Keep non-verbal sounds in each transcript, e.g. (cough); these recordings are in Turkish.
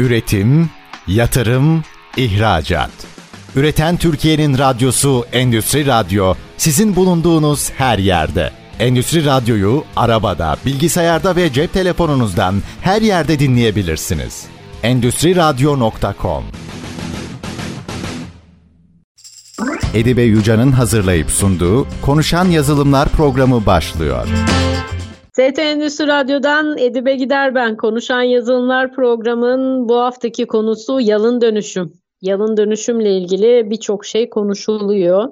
Üretim, yatırım, ihracat. Üreten Türkiye'nin radyosu Endüstri Radyo sizin bulunduğunuz her yerde. Endüstri Radyo'yu arabada, bilgisayarda ve cep telefonunuzdan her yerde dinleyebilirsiniz. Endüstri Radyo.com Edibe Yuca'nın hazırlayıp sunduğu Konuşan Yazılımlar programı başlıyor. ST Endüstri Radyo'dan Edibe Gider ben. Konuşan Yazılımlar programın bu haftaki konusu yalın dönüşüm. Yalın dönüşümle ilgili birçok şey konuşuluyor.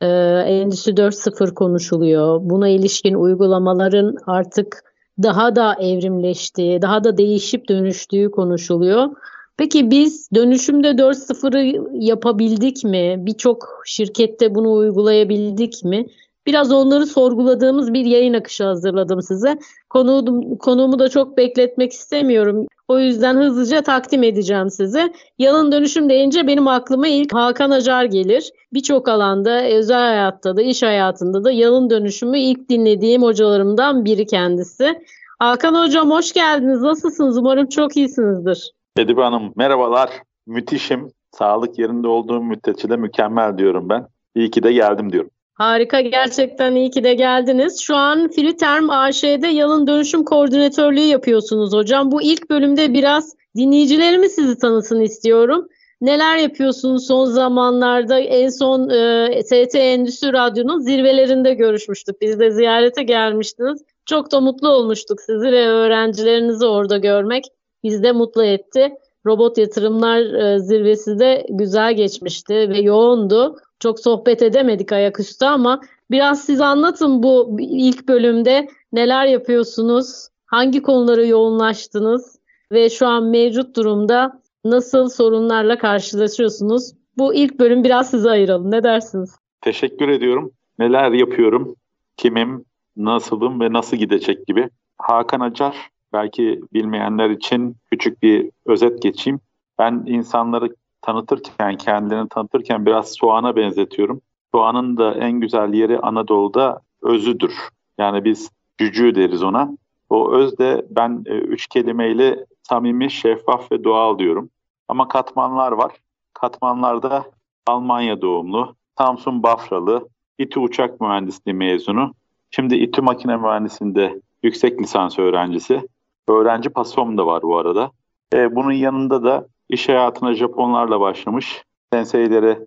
Ee, Endüstri 4.0 konuşuluyor. Buna ilişkin uygulamaların artık daha da evrimleştiği, daha da değişip dönüştüğü konuşuluyor. Peki biz dönüşümde 4.0'ı yapabildik mi? Birçok şirkette bunu uygulayabildik mi? Biraz onları sorguladığımız bir yayın akışı hazırladım size. Konuğum, konuğumu da çok bekletmek istemiyorum. O yüzden hızlıca takdim edeceğim size. Yalın dönüşüm deyince benim aklıma ilk Hakan Acar gelir. Birçok alanda, özel hayatta da, iş hayatında da yalın dönüşümü ilk dinlediğim hocalarımdan biri kendisi. Hakan Hocam hoş geldiniz. Nasılsınız? Umarım çok iyisinizdir. Edibe Hanım merhabalar. Müthişim. Sağlık yerinde olduğum müddetçe de mükemmel diyorum ben. İyi ki de geldim diyorum. Harika gerçekten iyi ki de geldiniz. Şu an Filiterm AŞ'de yalın dönüşüm koordinatörlüğü yapıyorsunuz hocam. Bu ilk bölümde biraz dinleyicilerimiz sizi tanısın istiyorum. Neler yapıyorsunuz son zamanlarda? En son e, ST Endüstri Radyo'nun zirvelerinde görüşmüştük. Biz de ziyarete gelmiştiniz. Çok da mutlu olmuştuk sizi ve öğrencilerinizi orada görmek. Bizi de mutlu etti. Robot yatırımlar e, zirvesi de güzel geçmişti ve yoğundu. Çok sohbet edemedik ayaküstü ama biraz siz anlatın bu ilk bölümde neler yapıyorsunuz, hangi konuları yoğunlaştınız ve şu an mevcut durumda nasıl sorunlarla karşılaşıyorsunuz? Bu ilk bölüm biraz size ayıralım. Ne dersiniz? Teşekkür ediyorum. Neler yapıyorum, kimim, nasılım ve nasıl gidecek gibi. Hakan Acar, belki bilmeyenler için küçük bir özet geçeyim. Ben insanları tanıtırken, kendilerini tanıtırken biraz soğana benzetiyorum. Soğanın da en güzel yeri Anadolu'da özüdür. Yani biz cücüğü deriz ona. O öz de ben e, üç kelimeyle samimi, şeffaf ve doğal diyorum. Ama katmanlar var. Katmanlarda Almanya doğumlu, Samsun Bafralı, İTÜ Uçak Mühendisliği mezunu. Şimdi İTÜ Makine Mühendisliğinde yüksek lisans öğrencisi. Öğrenci pasom da var bu arada. E, bunun yanında da İş hayatına Japonlarla başlamış. Senseileri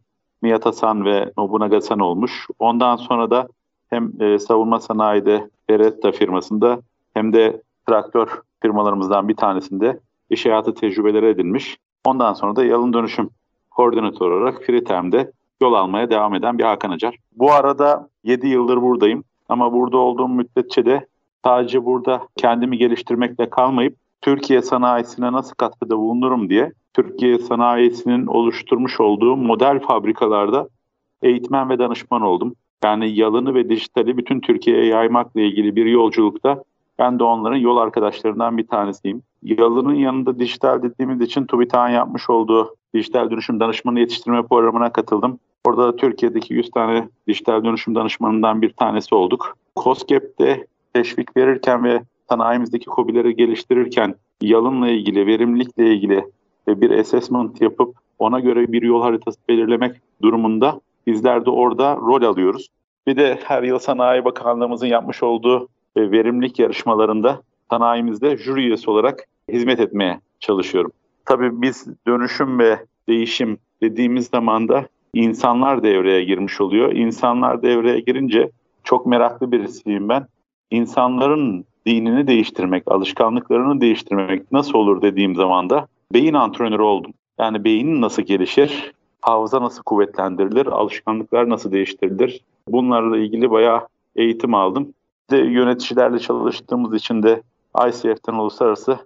Miyata-san ve Nobunaga-san olmuş. Ondan sonra da hem e, savunma sanayide Beretta firmasında hem de traktör firmalarımızdan bir tanesinde iş hayatı tecrübeleri edinmiş. Ondan sonra da yalın dönüşüm koordinatör olarak Friterm'de yol almaya devam eden bir Hakan Acar. Bu arada 7 yıldır buradayım ama burada olduğum müddetçe de sadece burada kendimi geliştirmekle kalmayıp Türkiye sanayisine nasıl katkıda bulunurum diye Türkiye sanayisinin oluşturmuş olduğu model fabrikalarda eğitmen ve danışman oldum. Yani yalını ve dijitali bütün Türkiye'ye yaymakla ilgili bir yolculukta ben de onların yol arkadaşlarından bir tanesiyim. Yalının yanında dijital dediğimiz için TÜBİTAK'ın yapmış olduğu dijital dönüşüm danışmanı yetiştirme programına katıldım. Orada da Türkiye'deki 100 tane dijital dönüşüm danışmanından bir tanesi olduk. COSGAP'te teşvik verirken ve sanayimizdeki kobileri geliştirirken yalınla ilgili, verimlilikle ilgili bir assessment yapıp ona göre bir yol haritası belirlemek durumunda bizler de orada rol alıyoruz. Bir de her yıl Sanayi Bakanlığımızın yapmış olduğu e, verimlilik yarışmalarında sanayimizde jüri üyesi olarak hizmet etmeye çalışıyorum. Tabii biz dönüşüm ve değişim dediğimiz zaman da insanlar devreye girmiş oluyor. İnsanlar devreye girince çok meraklı birisiyim ben. İnsanların dinini değiştirmek, alışkanlıklarını değiştirmek nasıl olur dediğim zaman da beyin antrenörü oldum. Yani beynin nasıl gelişir, hafıza nasıl kuvvetlendirilir, alışkanlıklar nasıl değiştirilir? Bunlarla ilgili bayağı eğitim aldım. De yöneticilerle çalıştığımız için de ICF'den uluslararası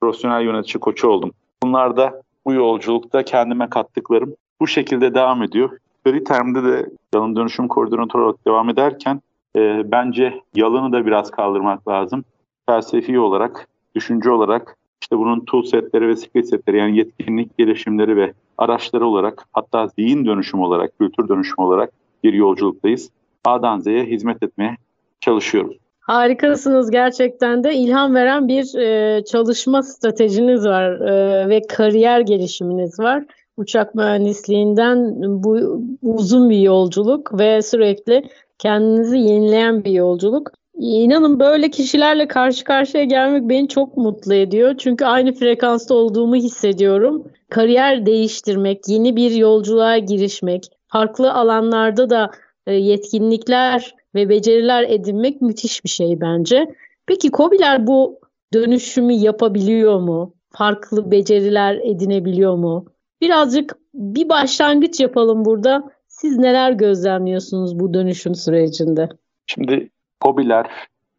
profesyonel yönetici koçu oldum. Bunlar da bu yolculukta kendime kattıklarım bu şekilde devam ediyor. Free Term'de de yalın dönüşüm koordinatörü olarak devam ederken e, bence yalını da biraz kaldırmak lazım. Felsefi olarak, düşünce olarak işte bunun tool setleri ve skill setleri yani yetkinlik gelişimleri ve araçları olarak hatta zihin dönüşüm olarak, kültür dönüşüm olarak bir yolculuktayız. A'dan Z'ye hizmet etmeye çalışıyoruz. Harikasınız gerçekten de ilham veren bir e, çalışma stratejiniz var e, ve kariyer gelişiminiz var. Uçak mühendisliğinden bu uzun bir yolculuk ve sürekli kendinizi yenileyen bir yolculuk. İnanın böyle kişilerle karşı karşıya gelmek beni çok mutlu ediyor. Çünkü aynı frekansta olduğumu hissediyorum. Kariyer değiştirmek, yeni bir yolculuğa girişmek, farklı alanlarda da e, yetkinlikler ve beceriler edinmek müthiş bir şey bence. Peki Kobiler bu dönüşümü yapabiliyor mu? Farklı beceriler edinebiliyor mu? Birazcık bir başlangıç yapalım burada. Siz neler gözlemliyorsunuz bu dönüşüm sürecinde? Şimdi Kobiler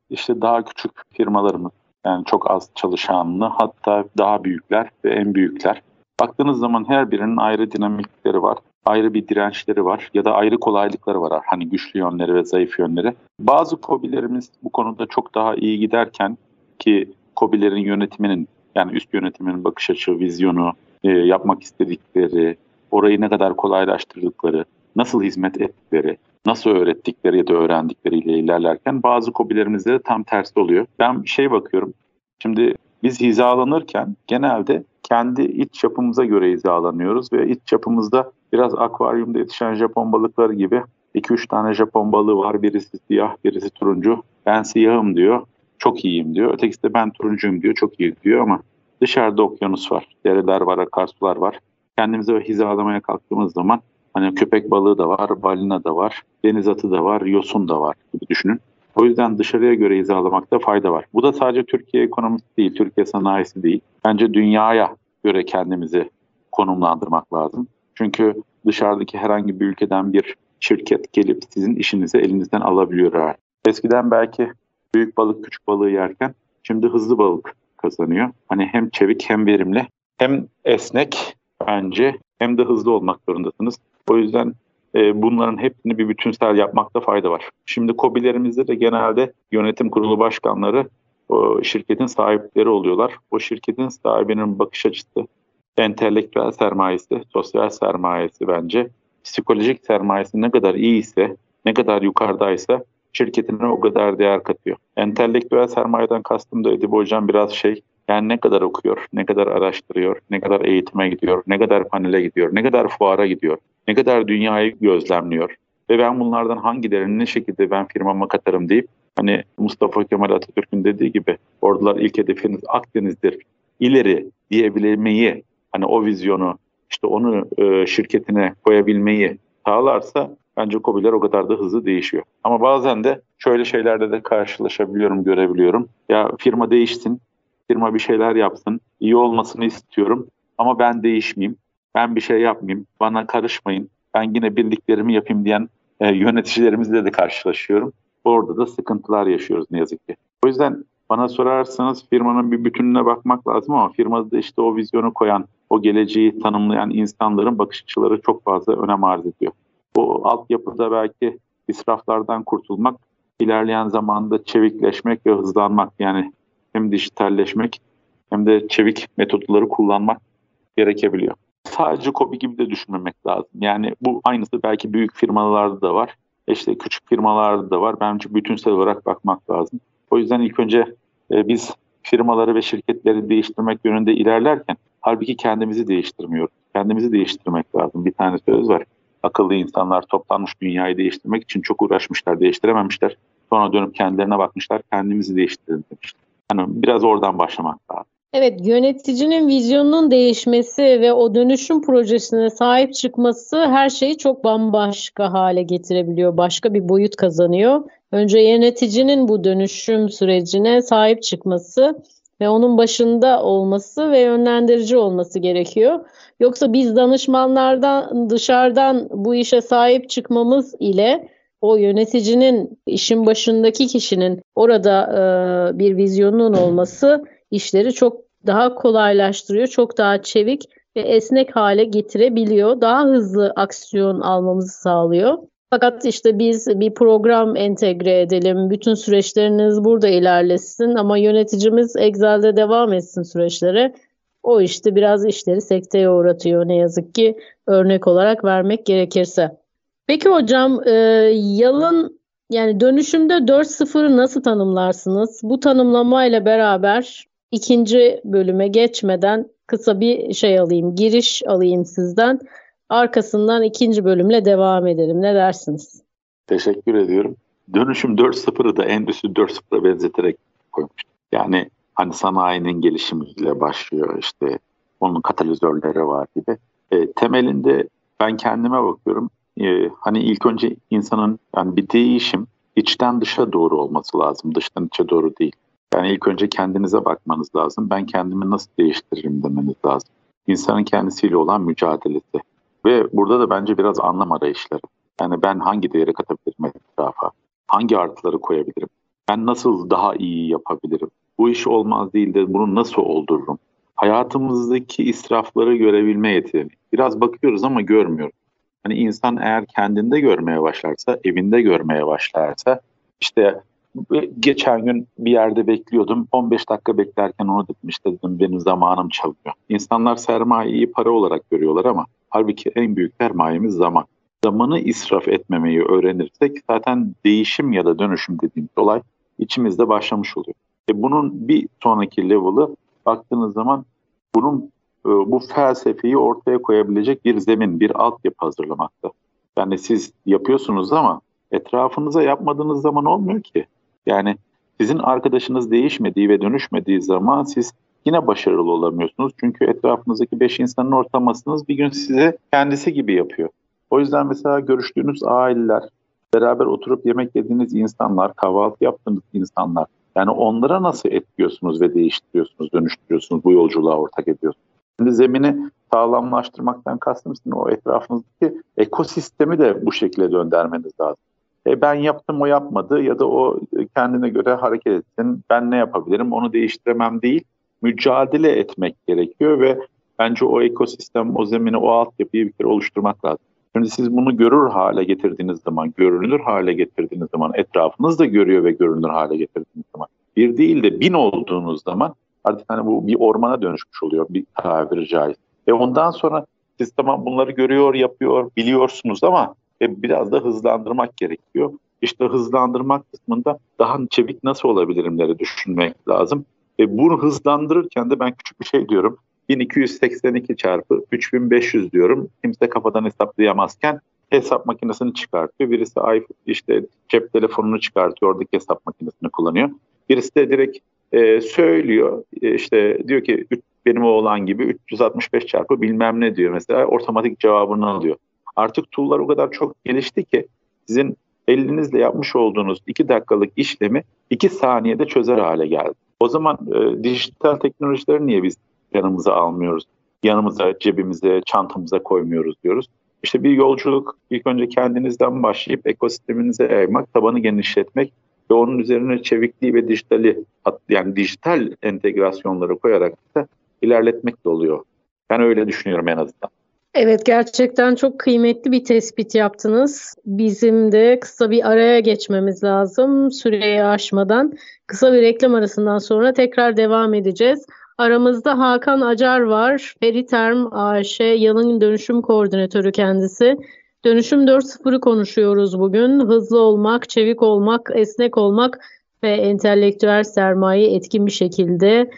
işte daha küçük firmalarımız yani çok az çalışanlı hatta daha büyükler ve en büyükler. Baktığınız zaman her birinin ayrı dinamikleri var ayrı bir dirençleri var ya da ayrı kolaylıkları var. Hani güçlü yönleri ve zayıf yönleri. Bazı kobilerimiz bu konuda çok daha iyi giderken ki kobilerin yönetiminin yani üst yönetiminin bakış açı, vizyonu, e, yapmak istedikleri, orayı ne kadar kolaylaştırdıkları, nasıl hizmet ettikleri, nasıl öğrettikleri ya da öğrendikleriyle ilerlerken bazı kobilerimizde de tam tersi oluyor. Ben şey bakıyorum. Şimdi biz hizalanırken genelde kendi iç yapımıza göre hizalanıyoruz ve iç yapımızda biraz akvaryumda yetişen Japon balıkları gibi 2-3 tane Japon balığı var. Birisi siyah, birisi turuncu. Ben siyahım diyor. Çok iyiyim diyor. Ötekisi de ben turuncuyum diyor. Çok iyi diyor ama dışarıda okyanus var. Dereler var, akarsular var. Kendimize hizalamaya kalktığımız zaman hani köpek balığı da var, balina da var, deniz atı da var, yosun da var gibi düşünün. O yüzden dışarıya göre hizalamakta fayda var. Bu da sadece Türkiye ekonomisi değil, Türkiye sanayisi değil. Bence dünyaya göre kendimizi konumlandırmak lazım. Çünkü dışarıdaki herhangi bir ülkeden bir şirket gelip sizin işinizi elinizden alabiliyor. Eskiden belki büyük balık küçük balığı yerken şimdi hızlı balık kazanıyor. Hani hem çevik hem verimli hem esnek bence hem de hızlı olmak zorundasınız. O yüzden e, bunların hepsini bir bütünsel yapmakta fayda var. Şimdi COBİ'lerimizde de genelde yönetim kurulu başkanları o şirketin sahipleri oluyorlar. O şirketin sahibinin bakış açısı, entelektüel sermayesi, sosyal sermayesi bence psikolojik sermayesi ne kadar iyi ise, ne kadar yukarıdaysa şirketine o kadar değer katıyor. Entelektüel sermayeden kastım da Edip Hocam biraz şey, yani ne kadar okuyor, ne kadar araştırıyor, ne kadar eğitime gidiyor, ne kadar panele gidiyor, ne kadar fuara gidiyor, ne kadar dünyayı gözlemliyor. Ve ben bunlardan hangilerini ne şekilde ben firmama katarım deyip hani Mustafa Kemal Atatürk'ün dediği gibi ordular ilk hedefiniz Akdeniz'dir. İleri diyebilmeyi hani o vizyonu işte onu e, şirketine koyabilmeyi sağlarsa bence COBİ'ler o kadar da hızlı değişiyor. Ama bazen de şöyle şeylerle de karşılaşabiliyorum, görebiliyorum. Ya firma değişsin, firma bir şeyler yapsın, iyi olmasını istiyorum ama ben değişmeyeyim, ben bir şey yapmayayım, bana karışmayın, ben yine bildiklerimi yapayım diyen e, yöneticilerimizle de karşılaşıyorum. Orada da sıkıntılar yaşıyoruz ne yazık ki. O yüzden bana sorarsanız firmanın bir bütününe bakmak lazım ama firmada işte o vizyonu koyan, o geleceği tanımlayan insanların bakış açıları çok fazla önem arz ediyor. Bu altyapıda belki israflardan kurtulmak, ilerleyen zamanda çevikleşmek ve hızlanmak yani hem dijitalleşmek hem de çevik metotları kullanmak gerekebiliyor. Sadece kopi gibi de düşünmemek lazım. Yani bu aynısı belki büyük firmalarda da var. İşte küçük firmalarda da var. Bence bütünsel olarak bakmak lazım. O yüzden ilk önce e, biz firmaları ve şirketleri değiştirmek yönünde ilerlerken halbuki kendimizi değiştirmiyoruz. Kendimizi değiştirmek lazım. Bir tane söz var. Akıllı insanlar toplanmış dünyayı değiştirmek için çok uğraşmışlar, değiştirememişler. Sonra dönüp kendilerine bakmışlar, kendimizi değiştirelim demişler. Hani biraz oradan başlamak lazım. Evet, yöneticinin vizyonunun değişmesi ve o dönüşüm projesine sahip çıkması her şeyi çok bambaşka hale getirebiliyor. Başka bir boyut kazanıyor. Önce yöneticinin bu dönüşüm sürecine sahip çıkması ve onun başında olması ve yönlendirici olması gerekiyor. Yoksa biz danışmanlardan dışarıdan bu işe sahip çıkmamız ile o yöneticinin işin başındaki kişinin orada e, bir vizyonun olması işleri çok daha kolaylaştırıyor, çok daha çevik ve esnek hale getirebiliyor. Daha hızlı aksiyon almamızı sağlıyor. Fakat işte biz bir program entegre edelim, bütün süreçleriniz burada ilerlesin ama yöneticimiz Excel'de devam etsin süreçlere. O işte biraz işleri sekteye uğratıyor ne yazık ki örnek olarak vermek gerekirse. Peki hocam e, yalın Yani dönüşümde 4.0'ı nasıl tanımlarsınız? Bu tanımlamayla beraber ikinci bölüme geçmeden kısa bir şey alayım, giriş alayım sizden. Arkasından ikinci bölümle devam edelim. Ne dersiniz? Teşekkür ediyorum. Dönüşüm 4.0'ı da Endüstri 4.0'a benzeterek koymuş. Yani hani sanayinin gelişimiyle başlıyor işte onun katalizörleri var gibi. E, temelinde ben kendime bakıyorum. E, hani ilk önce insanın yani bir değişim içten dışa doğru olması lazım. Dıştan içe doğru değil. Yani ilk önce kendinize bakmanız lazım. Ben kendimi nasıl değiştiririm demeniz lazım. İnsanın kendisiyle olan mücadelesi. Ve burada da bence biraz anlam arayışları. Yani ben hangi değeri katabilirim etrafa? Hangi artıları koyabilirim? Ben nasıl daha iyi yapabilirim? Bu iş olmaz değil de bunu nasıl oldururum? Hayatımızdaki israfları görebilme yeteneği. Biraz bakıyoruz ama görmüyoruz. Hani insan eğer kendinde görmeye başlarsa, evinde görmeye başlarsa işte geçen gün bir yerde bekliyordum. 15 dakika beklerken onu dedim işte dedim benim zamanım çalıyor. İnsanlar sermayeyi para olarak görüyorlar ama halbuki en büyük sermayemiz zaman. Zamanı israf etmemeyi öğrenirsek zaten değişim ya da dönüşüm dediğimiz olay içimizde başlamış oluyor. E bunun bir sonraki level'ı baktığınız zaman bunun e, bu felsefeyi ortaya koyabilecek bir zemin, bir altyapı hazırlamakta. Yani siz yapıyorsunuz ama etrafınıza yapmadığınız zaman olmuyor ki. Yani sizin arkadaşınız değişmediği ve dönüşmediği zaman siz yine başarılı olamıyorsunuz. Çünkü etrafınızdaki beş insanın ortalamasınız bir gün size kendisi gibi yapıyor. O yüzden mesela görüştüğünüz aileler, beraber oturup yemek yediğiniz insanlar, kahvaltı yaptığınız insanlar, yani onlara nasıl etkiyorsunuz ve değiştiriyorsunuz, dönüştürüyorsunuz, bu yolculuğa ortak ediyorsunuz. Şimdi zemini sağlamlaştırmaktan kastım sizin o etrafınızdaki ekosistemi de bu şekilde döndürmeniz lazım. E ben yaptım o yapmadı ya da o kendine göre hareket etsin. Ben ne yapabilirim onu değiştiremem değil. Mücadele etmek gerekiyor ve bence o ekosistem, o zemini, o altyapıyı bir kere oluşturmak lazım. Şimdi siz bunu görür hale getirdiğiniz zaman, görünür hale getirdiğiniz zaman, etrafınız da görüyor ve görünür hale getirdiğiniz zaman, bir değil de bin olduğunuz zaman artık hani bu bir ormana dönüşmüş oluyor bir tabiri caiz. Ve ondan sonra siz tamam bunları görüyor, yapıyor, biliyorsunuz ama e, biraz da hızlandırmak gerekiyor. İşte hızlandırmak kısmında daha çevik nasıl olabilirimleri düşünmek lazım. E, bunu hızlandırırken de ben küçük bir şey diyorum. 1282 çarpı 3500 diyorum. Kimse kafadan hesaplayamazken hesap makinesini çıkartıyor. Birisi işte cep telefonunu çıkartıyor, oradaki hesap makinesini kullanıyor. Birisi de direkt e, söylüyor. E, işte diyor ki benim oğlan gibi 365 çarpı bilmem ne diyor mesela otomatik cevabını alıyor. Artık tool'lar o kadar çok gelişti ki sizin elinizle yapmış olduğunuz 2 dakikalık işlemi 2 saniyede çözer hale geldi. O zaman e, dijital teknolojileri niye biz yanımıza almıyoruz? Yanımıza, cebimize, çantamıza koymuyoruz diyoruz. İşte bir yolculuk ilk önce kendinizden başlayıp ekosisteminize yaymak, tabanı genişletmek ve onun üzerine çevikliği ve dijitali yani dijital entegrasyonları koyarak da ilerletmek de oluyor. Ben öyle düşünüyorum en azından. Evet gerçekten çok kıymetli bir tespit yaptınız. Bizim de kısa bir araya geçmemiz lazım süreyi aşmadan. Kısa bir reklam arasından sonra tekrar devam edeceğiz. Aramızda Hakan Acar var. Feriterm AŞ Yalın Dönüşüm Koordinatörü kendisi. Dönüşüm 4.0'ı konuşuyoruz bugün. Hızlı olmak, çevik olmak, esnek olmak ve entelektüel sermayeyi etkin bir şekilde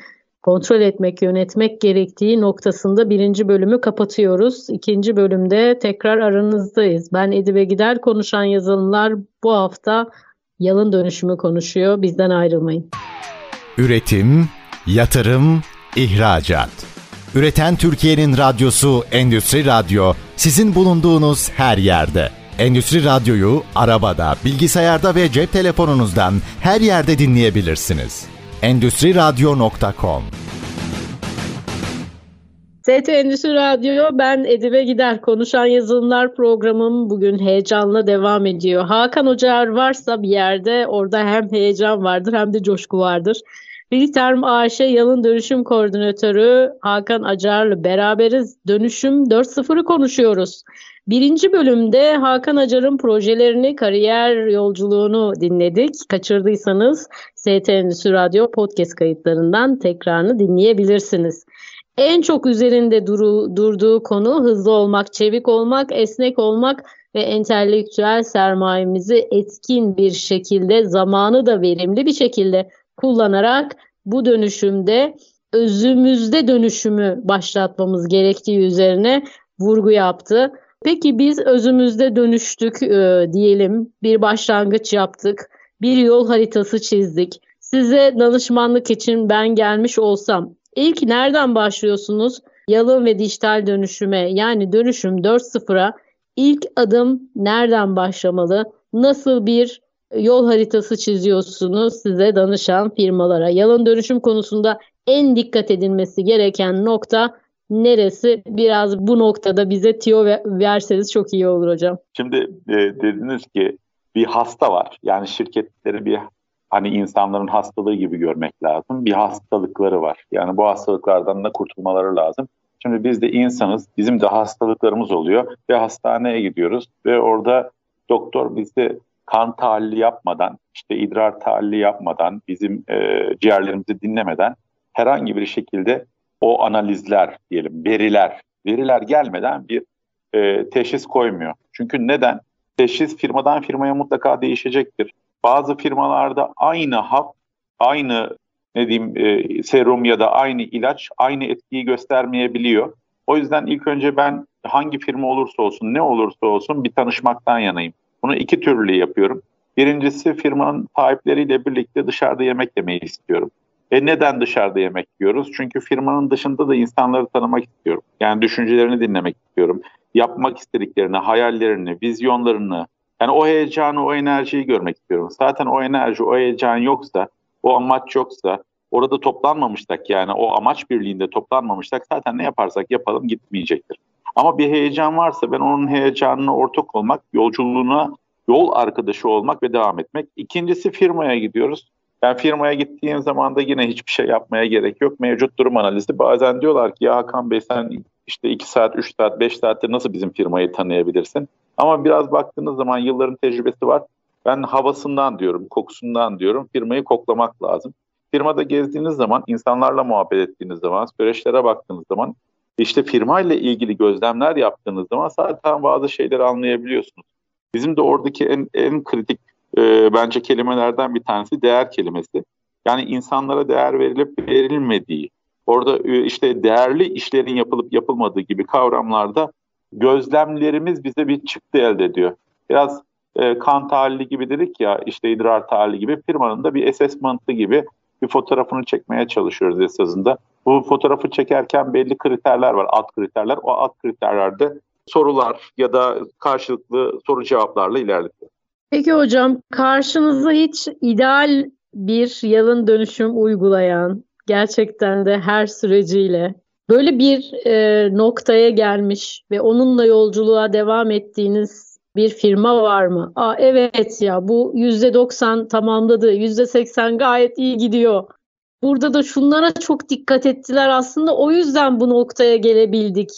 kontrol etmek, yönetmek gerektiği noktasında birinci bölümü kapatıyoruz. İkinci bölümde tekrar aranızdayız. Ben Edibe Gider konuşan yazılımlar bu hafta yalın dönüşümü konuşuyor. Bizden ayrılmayın. Üretim, yatırım, ihracat. Üreten Türkiye'nin radyosu Endüstri Radyo sizin bulunduğunuz her yerde. Endüstri Radyo'yu arabada, bilgisayarda ve cep telefonunuzdan her yerde dinleyebilirsiniz endüstriradyo.com ST Endüstri Radyo, ben Edibe Gider. Konuşan Yazılımlar programım bugün heyecanla devam ediyor. Hakan Hocar varsa bir yerde orada hem heyecan vardır hem de coşku vardır. Biliterm AŞ Yalın Dönüşüm Koordinatörü Hakan Acar'la beraberiz. Dönüşüm 4.0'ı konuşuyoruz. Birinci bölümde Hakan Acar'ın projelerini, kariyer yolculuğunu dinledik. Kaçırdıysanız ST Radyo podcast kayıtlarından tekrarını dinleyebilirsiniz. En çok üzerinde duru, durduğu konu hızlı olmak, çevik olmak, esnek olmak ve entelektüel sermayemizi etkin bir şekilde, zamanı da verimli bir şekilde kullanarak bu dönüşümde özümüzde dönüşümü başlatmamız gerektiği üzerine vurgu yaptı. Peki biz özümüzde dönüştük e, diyelim, bir başlangıç yaptık, bir yol haritası çizdik. Size danışmanlık için ben gelmiş olsam ilk nereden başlıyorsunuz? Yalın ve dijital dönüşüme yani dönüşüm 4.0'a ilk adım nereden başlamalı? Nasıl bir yol haritası çiziyorsunuz size danışan firmalara? Yalın dönüşüm konusunda en dikkat edilmesi gereken nokta neresi? Biraz bu noktada bize tiyo verseniz çok iyi olur hocam. Şimdi e, dediniz ki bir hasta var. Yani şirketleri bir hani insanların hastalığı gibi görmek lazım. Bir hastalıkları var. Yani bu hastalıklardan da kurtulmaları lazım. Şimdi biz de insanız. Bizim de hastalıklarımız oluyor ve hastaneye gidiyoruz ve orada doktor bizi kan tahlili yapmadan, işte idrar tahlili yapmadan, bizim e, ciğerlerimizi dinlemeden herhangi bir şekilde o analizler diyelim, veriler, veriler gelmeden bir e, teşhis koymuyor. Çünkü neden? Teşhis firmadan firmaya mutlaka değişecektir. Bazı firmalarda aynı hap, aynı ne diyeyim e, serum ya da aynı ilaç aynı etkiyi göstermeyebiliyor. O yüzden ilk önce ben hangi firma olursa olsun, ne olursa olsun bir tanışmaktan yanayım. Bunu iki türlü yapıyorum. Birincisi firmanın sahipleriyle birlikte dışarıda yemek yemeyi istiyorum. E neden dışarıda yemek yiyoruz? Çünkü firmanın dışında da insanları tanımak istiyorum. Yani düşüncelerini dinlemek istiyorum. Yapmak istediklerini, hayallerini, vizyonlarını, yani o heyecanı, o enerjiyi görmek istiyorum. Zaten o enerji, o heyecan yoksa, o amaç yoksa, orada toplanmamışsak yani o amaç birliğinde toplanmamışsak zaten ne yaparsak yapalım gitmeyecektir. Ama bir heyecan varsa ben onun heyecanına ortak olmak, yolculuğuna yol arkadaşı olmak ve devam etmek. İkincisi firmaya gidiyoruz. Ben firmaya gittiğim zaman da yine hiçbir şey yapmaya gerek yok. Mevcut durum analizi. Bazen diyorlar ki ya Hakan Bey sen işte 2 saat, 3 saat, 5 saatte nasıl bizim firmayı tanıyabilirsin? Ama biraz baktığınız zaman yılların tecrübesi var. Ben havasından diyorum, kokusundan diyorum. Firmayı koklamak lazım. Firmada gezdiğiniz zaman, insanlarla muhabbet ettiğiniz zaman, süreçlere baktığınız zaman, işte firma ile ilgili gözlemler yaptığınız zaman zaten bazı şeyleri anlayabiliyorsunuz. Bizim de oradaki en, en kritik e, bence kelimelerden bir tanesi değer kelimesi. Yani insanlara değer verilip verilmediği, orada e, işte değerli işlerin yapılıp yapılmadığı gibi kavramlarda gözlemlerimiz bize bir çıktı elde ediyor. Biraz e, kan tahlili gibi dedik ya, işte idrar tahlili gibi firmanın da bir assessment'ı gibi bir fotoğrafını çekmeye çalışıyoruz esasında. Bu fotoğrafı çekerken belli kriterler var, alt kriterler. O alt kriterlerde sorular ya da karşılıklı soru cevaplarla ilerliyor. Peki hocam karşınıza hiç ideal bir yalın dönüşüm uygulayan gerçekten de her süreciyle böyle bir e, noktaya gelmiş ve onunla yolculuğa devam ettiğiniz bir firma var mı? Aa evet ya bu %90 tamamladı, %80 gayet iyi gidiyor. Burada da şunlara çok dikkat ettiler aslında o yüzden bu noktaya gelebildik.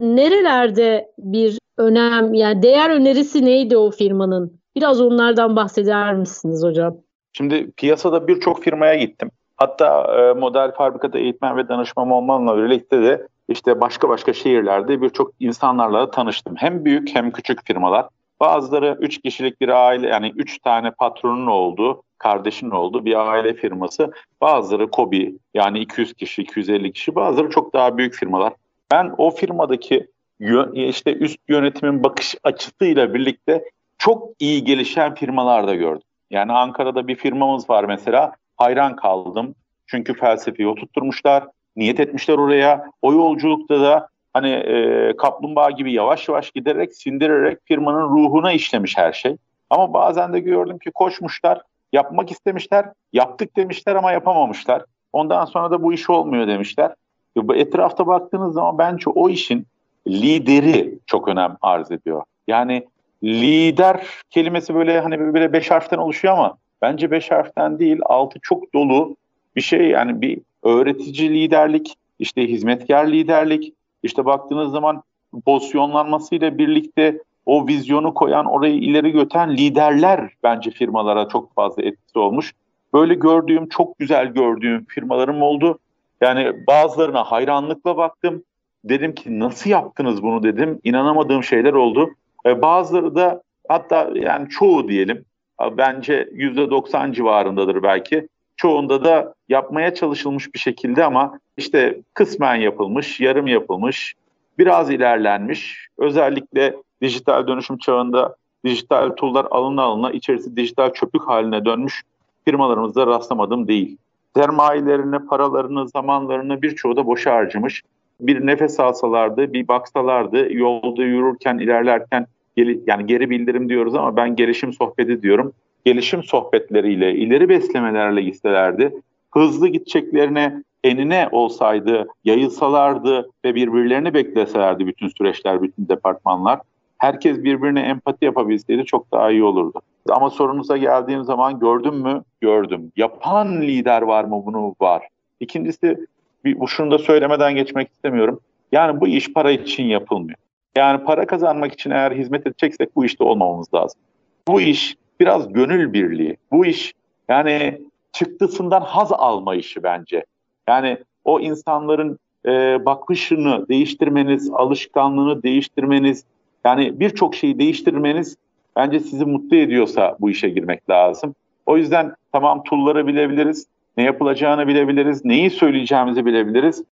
Nerelerde bir önem yani değer önerisi neydi o firmanın? Biraz onlardan bahseder misiniz hocam? Şimdi piyasada birçok firmaya gittim. Hatta e, model fabrikada eğitmen ve danışman olmanla birlikte de işte başka başka şehirlerde birçok insanlarla tanıştım. Hem büyük hem küçük firmalar. Bazıları 3 kişilik bir aile yani 3 tane patronun olduğu, kardeşin olduğu bir aile firması. Bazıları KOBİ yani 200 kişi, 250 kişi. Bazıları çok daha büyük firmalar. Ben o firmadaki işte üst yönetimin bakış açısıyla birlikte çok iyi gelişen firmalar da gördüm. Yani Ankara'da bir firmamız var mesela. Hayran kaldım. Çünkü felsefeyi oturtturmuşlar. Niyet etmişler oraya. O yolculukta da hani e, kaplumbağa gibi yavaş yavaş giderek sindirerek firmanın ruhuna işlemiş her şey. Ama bazen de gördüm ki koşmuşlar, yapmak istemişler, yaptık demişler ama yapamamışlar. Ondan sonra da bu iş olmuyor demişler. Etrafta baktığınız zaman bence o işin lideri çok önem arz ediyor. Yani lider kelimesi böyle hani böyle beş harften oluşuyor ama bence beş harften değil altı çok dolu bir şey yani bir öğretici liderlik işte hizmetkar liderlik işte baktığınız zaman pozisyonlanmasıyla birlikte o vizyonu koyan orayı ileri götüren liderler bence firmalara çok fazla etkisi olmuş. Böyle gördüğüm çok güzel gördüğüm firmalarım oldu. Yani bazılarına hayranlıkla baktım. Dedim ki nasıl yaptınız bunu dedim. İnanamadığım şeyler oldu. E, bazıları da hatta yani çoğu diyelim bence %90 civarındadır belki. Çoğunda da yapmaya çalışılmış bir şekilde ama işte kısmen yapılmış, yarım yapılmış, biraz ilerlenmiş. Özellikle dijital dönüşüm çağında dijital tool'lar alına alına içerisi dijital çöplük haline dönmüş firmalarımızda rastlamadım değil. Sermayelerini, paralarını, zamanlarını birçoğu da boşa harcamış. Bir nefes alsalardı, bir baksalardı, yolda yürürken, ilerlerken yani geri bildirim diyoruz ama ben gelişim sohbeti diyorum. Gelişim sohbetleriyle, ileri beslemelerle gitselerdi, hızlı gideceklerine enine olsaydı, yayılsalardı ve birbirlerini bekleselerdi bütün süreçler, bütün departmanlar, herkes birbirine empati yapabilseydi çok daha iyi olurdu. Ama sorunuza geldiğim zaman gördüm mü? Gördüm. Yapan lider var mı? Bunu var. İkincisi, bir, şunu da söylemeden geçmek istemiyorum. Yani bu iş para için yapılmıyor. Yani para kazanmak için eğer hizmet edeceksek bu işte olmamamız lazım. Bu iş biraz gönül birliği. Bu iş yani çıktısından haz alma işi bence. Yani o insanların e, bakışını değiştirmeniz, alışkanlığını değiştirmeniz, yani birçok şeyi değiştirmeniz bence sizi mutlu ediyorsa bu işe girmek lazım. O yüzden tamam tool'ları bilebiliriz, ne yapılacağını bilebiliriz, neyi söyleyeceğimizi bilebiliriz.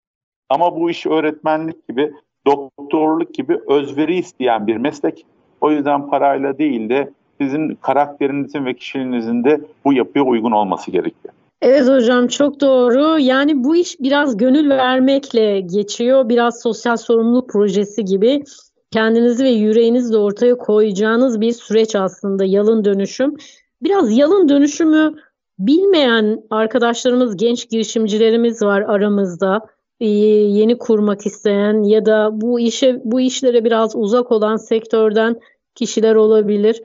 Ama bu iş öğretmenlik gibi, doktorluk gibi özveri isteyen bir meslek. O yüzden parayla değil de sizin karakterinizin ve kişiliğinizin de bu yapıya uygun olması gerekiyor. Evet hocam çok doğru. Yani bu iş biraz gönül vermekle geçiyor. Biraz sosyal sorumluluk projesi gibi kendinizi ve yüreğinizle ortaya koyacağınız bir süreç aslında yalın dönüşüm. Biraz yalın dönüşümü bilmeyen arkadaşlarımız, genç girişimcilerimiz var aramızda. Ee, yeni kurmak isteyen ya da bu işe bu işlere biraz uzak olan sektörden kişiler olabilir.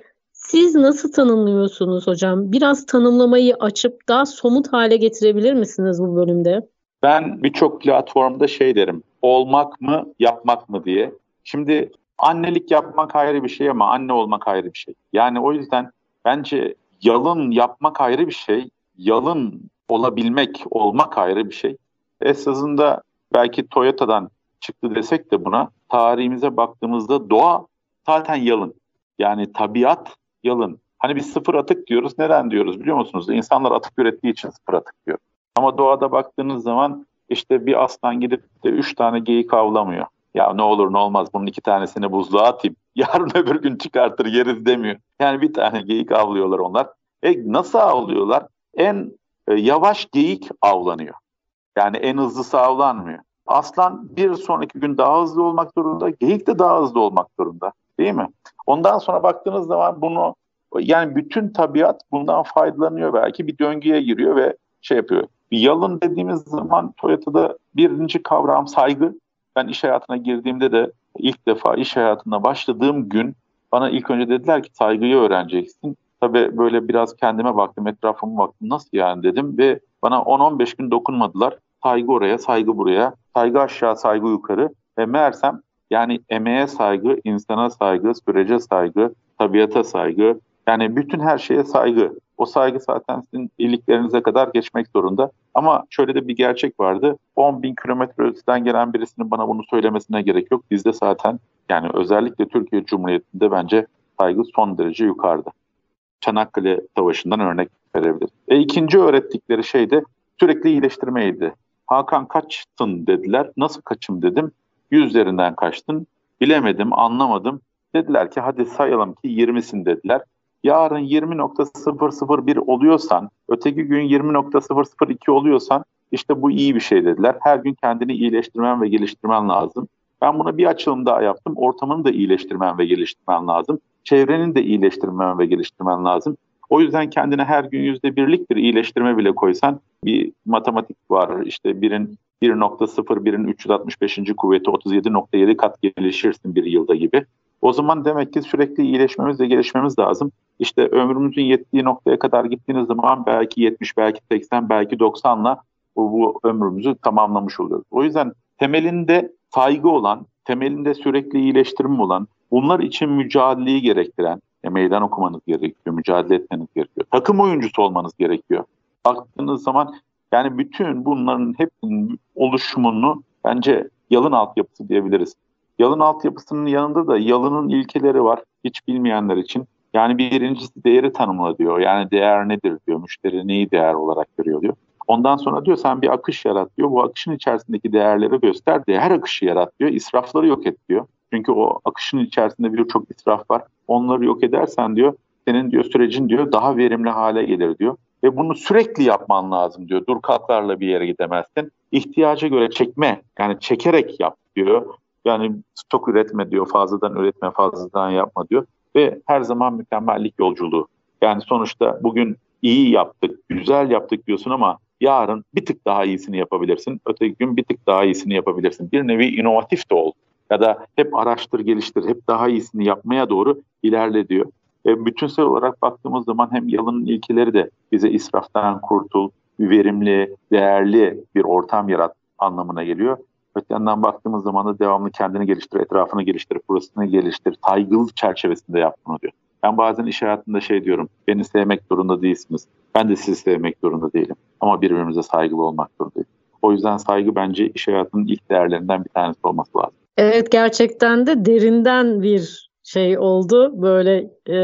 Siz nasıl tanımlıyorsunuz hocam? Biraz tanımlamayı açıp daha somut hale getirebilir misiniz bu bölümde? Ben birçok platformda şey derim. Olmak mı, yapmak mı diye. Şimdi annelik yapmak ayrı bir şey ama anne olmak ayrı bir şey. Yani o yüzden bence yalın yapmak ayrı bir şey. Yalın olabilmek, olmak ayrı bir şey. Esasında belki Toyota'dan çıktı desek de buna tarihimize baktığımızda doğa zaten yalın. Yani tabiat yalın. Hani biz sıfır atık diyoruz. Neden diyoruz biliyor musunuz? İnsanlar atık ürettiği için sıfır atık diyor. Ama doğada baktığınız zaman işte bir aslan gidip de üç tane geyik avlamıyor. Ya ne olur ne olmaz bunun iki tanesini buzluğa atayım. (laughs) Yarın öbür gün çıkartır yeriz demiyor. Yani bir tane geyik avlıyorlar onlar. E nasıl avlıyorlar? En e, yavaş geyik avlanıyor. Yani en hızlısı avlanmıyor. Aslan bir sonraki gün daha hızlı olmak zorunda, geyik de daha hızlı olmak zorunda. Değil mi? Ondan sonra baktığınız zaman bunu yani bütün tabiat bundan faydalanıyor belki bir döngüye giriyor ve şey yapıyor. Bir yalın dediğimiz zaman Toyota'da birinci kavram saygı. Ben iş hayatına girdiğimde de ilk defa iş hayatına başladığım gün bana ilk önce dediler ki saygıyı öğreneceksin. Tabii böyle biraz kendime baktım, etrafıma baktım nasıl yani dedim ve bana 10-15 gün dokunmadılar. Saygı oraya, saygı buraya, saygı aşağı, saygı yukarı ve meğersem yani emeğe saygı, insana saygı, sürece saygı, tabiata saygı, yani bütün her şeye saygı. O saygı zaten sizin iyiliklerinize kadar geçmek zorunda. Ama şöyle de bir gerçek vardı. 10 bin kilometre öteden gelen birisinin bana bunu söylemesine gerek yok. Bizde zaten yani özellikle Türkiye Cumhuriyeti'nde bence saygı son derece yukarıda. Çanakkale Savaşı'ndan örnek verebiliriz. E, ikinci öğrettikleri şey de sürekli iyileştirmeydi. Hakan kaçtın dediler. Nasıl kaçım dedim. Yüzlerinden kaçtın. Bilemedim, anlamadım. Dediler ki hadi sayalım ki 20'sin dediler. Yarın 20.001 oluyorsan, öteki gün 20.002 oluyorsan işte bu iyi bir şey dediler. Her gün kendini iyileştirmen ve geliştirmen lazım. Ben buna bir açılım daha yaptım. Ortamını da iyileştirmen ve geliştirmen lazım. Çevrenin de iyileştirmen ve geliştirmen lazım. O yüzden kendine her gün yüzde birlik bir iyileştirme bile koysan bir matematik var. İşte birin 1.0, birin 365. kuvveti 37.7 kat gelişirsin bir yılda gibi. O zaman demek ki sürekli iyileşmemiz ve gelişmemiz lazım. İşte ömrümüzün yettiği noktaya kadar gittiğiniz zaman belki 70, belki 80, belki 90'la bu, bu ömrümüzü tamamlamış oluyoruz. O yüzden temelinde saygı olan, temelinde sürekli iyileştirme olan, bunlar için mücadeleyi gerektiren, e, meydan okumanız gerekiyor, mücadele etmeniz gerekiyor. Takım oyuncusu olmanız gerekiyor. Baktığınız zaman yani bütün bunların hepsinin oluşumunu bence yalın altyapısı diyebiliriz. Yalın altyapısının yanında da yalının ilkeleri var hiç bilmeyenler için. Yani birincisi değeri tanımla diyor. Yani değer nedir diyor. Müşteri neyi değer olarak görüyor diyor. Ondan sonra diyor sen bir akış yarat diyor. Bu akışın içerisindeki değerleri göster diye her akışı yarat diyor. İsrafları yok et diyor. Çünkü o akışın içerisinde birçok israf var. Onları yok edersen diyor senin diyor sürecin diyor daha verimli hale gelir diyor. Ve bunu sürekli yapman lazım diyor. Dur kalklarla bir yere gidemezsin. İhtiyaca göre çekme yani çekerek yap diyor. Yani stok üretme diyor, fazladan üretme, fazladan yapma diyor. Ve her zaman mükemmellik yolculuğu. Yani sonuçta bugün iyi yaptık, güzel yaptık diyorsun ama yarın bir tık daha iyisini yapabilirsin. Öteki gün bir tık daha iyisini yapabilirsin. Bir nevi inovatif de ol. Ya da hep araştır, geliştir, hep daha iyisini yapmaya doğru ilerle diyor. E, bütünsel olarak baktığımız zaman hem yalının ilkeleri de bize israftan kurtul, verimli, değerli bir ortam yarat anlamına geliyor. Öte yandan baktığımız zaman da devamlı kendini geliştir, etrafını geliştir, burasını geliştir, saygılı çerçevesinde yap bunu diyor. Ben bazen iş hayatında şey diyorum, beni sevmek zorunda değilsiniz. Ben de sizi sevmek zorunda değilim. Ama birbirimize saygılı olmak zorundayız. O yüzden saygı bence iş hayatının ilk değerlerinden bir tanesi olması lazım. Evet gerçekten de derinden bir şey oldu. Böyle e,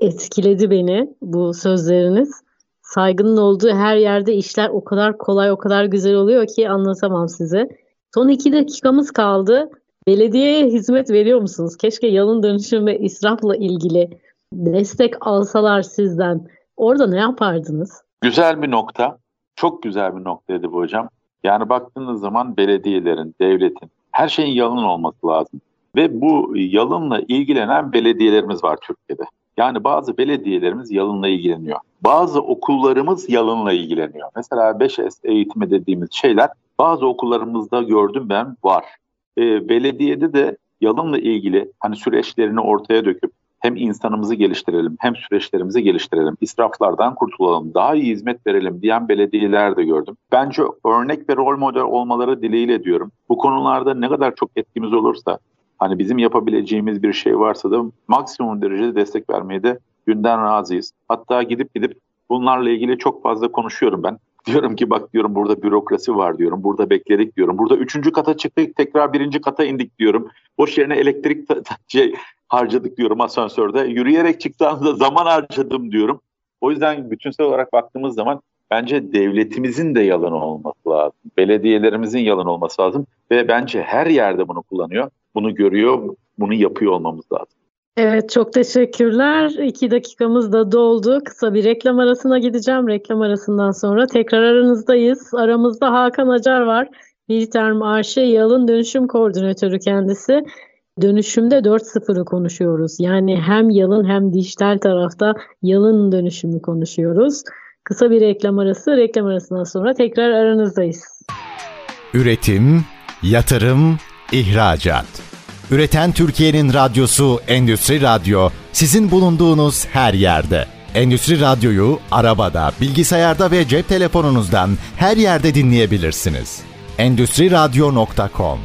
etkiledi beni bu sözleriniz. Saygının olduğu her yerde işler o kadar kolay, o kadar güzel oluyor ki anlatamam size. Son iki dakikamız kaldı. Belediyeye hizmet veriyor musunuz? Keşke yalın dönüşüm ve israfla ilgili destek alsalar sizden. Orada ne yapardınız? Güzel bir nokta. Çok güzel bir noktaydı bu hocam. Yani baktığınız zaman belediyelerin, devletin her şeyin yalın olması lazım. Ve bu yalınla ilgilenen belediyelerimiz var Türkiye'de. Yani bazı belediyelerimiz yalınla ilgileniyor. Bazı okullarımız yalınla ilgileniyor. Mesela 5S eğitimi dediğimiz şeyler bazı okullarımızda gördüm ben var. E, belediyede de yalınla ilgili hani süreçlerini ortaya döküp hem insanımızı geliştirelim hem süreçlerimizi geliştirelim, israflardan kurtulalım, daha iyi hizmet verelim diyen belediyeler de gördüm. Bence örnek ve rol model olmaları dileğiyle diyorum. Bu konularda ne kadar çok etkimiz olursa, hani bizim yapabileceğimiz bir şey varsa da maksimum derecede destek vermeye de günden razıyız. Hatta gidip gidip bunlarla ilgili çok fazla konuşuyorum ben. (laughs) Diyorum ki bak diyorum burada bürokrasi var diyorum. Burada bekledik diyorum. Burada üçüncü kata çıktık tekrar birinci kata indik diyorum. Boş yerine elektrik (laughs) şey, harcadık diyorum asansörde. Yürüyerek çıktığımda zaman harcadım diyorum. O yüzden bütünsel olarak baktığımız zaman bence devletimizin de yalan olması lazım. Belediyelerimizin yalan olması lazım. Ve bence her yerde bunu kullanıyor. Bunu görüyor, bunu yapıyor olmamız lazım. Evet çok teşekkürler. İki dakikamız da doldu. Kısa bir reklam arasına gideceğim. Reklam arasından sonra tekrar aranızdayız. Aramızda Hakan Acar var. Bilterm AŞ Yalın Dönüşüm Koordinatörü kendisi. Dönüşümde 4.0'ı konuşuyoruz. Yani hem yalın hem dijital tarafta yalın dönüşümü konuşuyoruz. Kısa bir reklam arası. Reklam arasından sonra tekrar aranızdayız. Üretim, yatırım, ihracat. Üreten Türkiye'nin radyosu Endüstri Radyo sizin bulunduğunuz her yerde. Endüstri Radyo'yu arabada, bilgisayarda ve cep telefonunuzdan her yerde dinleyebilirsiniz. Endüstri Radyo.com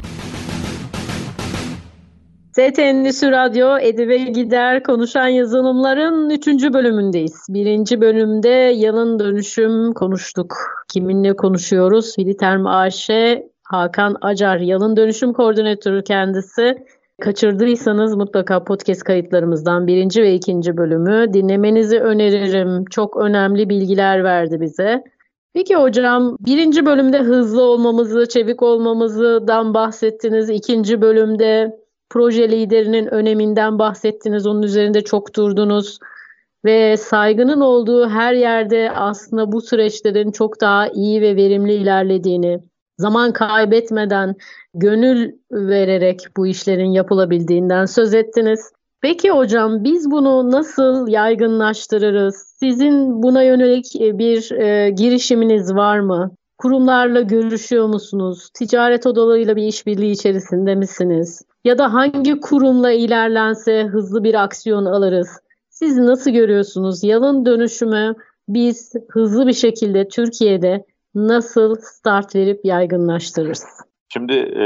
ST Endüstri Radyo Edibe Gider konuşan yazılımların 3. bölümündeyiz. Birinci bölümde yalın dönüşüm konuştuk. Kiminle konuşuyoruz? Filiterm AŞ Hakan Acar, Yalın Dönüşüm Koordinatörü kendisi. Kaçırdıysanız mutlaka podcast kayıtlarımızdan birinci ve ikinci bölümü dinlemenizi öneririm. Çok önemli bilgiler verdi bize. Peki hocam birinci bölümde hızlı olmamızı, çevik olmamızdan bahsettiniz. İkinci bölümde proje liderinin öneminden bahsettiniz. Onun üzerinde çok durdunuz. Ve saygının olduğu her yerde aslında bu süreçlerin çok daha iyi ve verimli ilerlediğini, zaman kaybetmeden, gönül vererek bu işlerin yapılabildiğinden söz ettiniz. Peki hocam biz bunu nasıl yaygınlaştırırız? Sizin buna yönelik e, bir e, girişiminiz var mı? Kurumlarla görüşüyor musunuz? Ticaret odalarıyla bir işbirliği içerisinde misiniz? Ya da hangi kurumla ilerlense hızlı bir aksiyon alırız? Siz nasıl görüyorsunuz? Yalın dönüşümü biz hızlı bir şekilde Türkiye'de nasıl start verip yaygınlaştırırız? Şimdi e,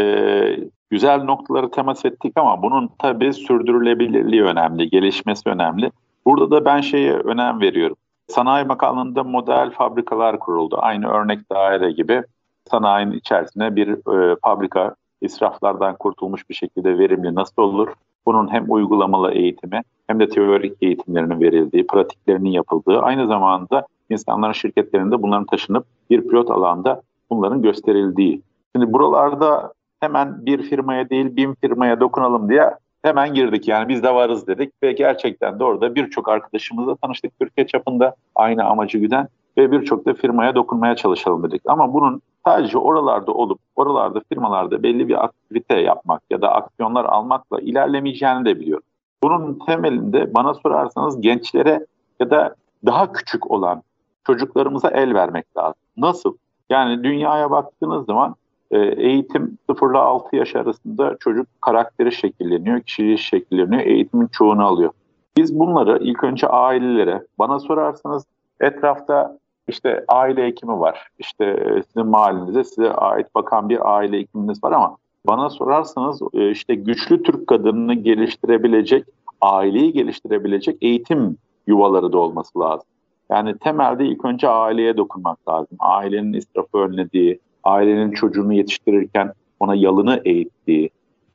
güzel noktaları temas ettik ama bunun tabii sürdürülebilirliği önemli, gelişmesi önemli. Burada da ben şeye önem veriyorum. Sanayi Bakanlığı'nda model fabrikalar kuruldu. Aynı örnek daire gibi sanayinin içerisine bir e, fabrika israflardan kurtulmuş bir şekilde verimli nasıl olur? Bunun hem uygulamalı eğitimi hem de teorik eğitimlerinin verildiği, pratiklerinin yapıldığı, aynı zamanda insanların şirketlerinde bunların taşınıp bir pilot alanda bunların gösterildiği. Şimdi buralarda hemen bir firmaya değil bin firmaya dokunalım diye hemen girdik. Yani biz de varız dedik ve gerçekten de orada birçok arkadaşımızla tanıştık Türkiye çapında aynı amacı güden ve birçok da firmaya dokunmaya çalışalım dedik. Ama bunun sadece oralarda olup oralarda firmalarda belli bir aktivite yapmak ya da aksiyonlar almakla ilerlemeyeceğini de biliyorum. Bunun temelinde bana sorarsanız gençlere ya da daha küçük olan çocuklarımıza el vermek lazım. Nasıl? Yani dünyaya baktığınız zaman e, eğitim 0 ile 6 yaş arasında çocuk karakteri şekilleniyor, kişiliği şekilleniyor, eğitimin çoğunu alıyor. Biz bunları ilk önce ailelere, bana sorarsanız etrafta işte aile hekimi var. İşte e, sizin mahallenizde size ait bakan bir aile hekiminiz var ama bana sorarsanız e, işte güçlü Türk kadınını geliştirebilecek, aileyi geliştirebilecek eğitim yuvaları da olması lazım. Yani temelde ilk önce aileye dokunmak lazım. Ailenin israfı önlediği, ailenin çocuğunu yetiştirirken ona yalını eğittiği.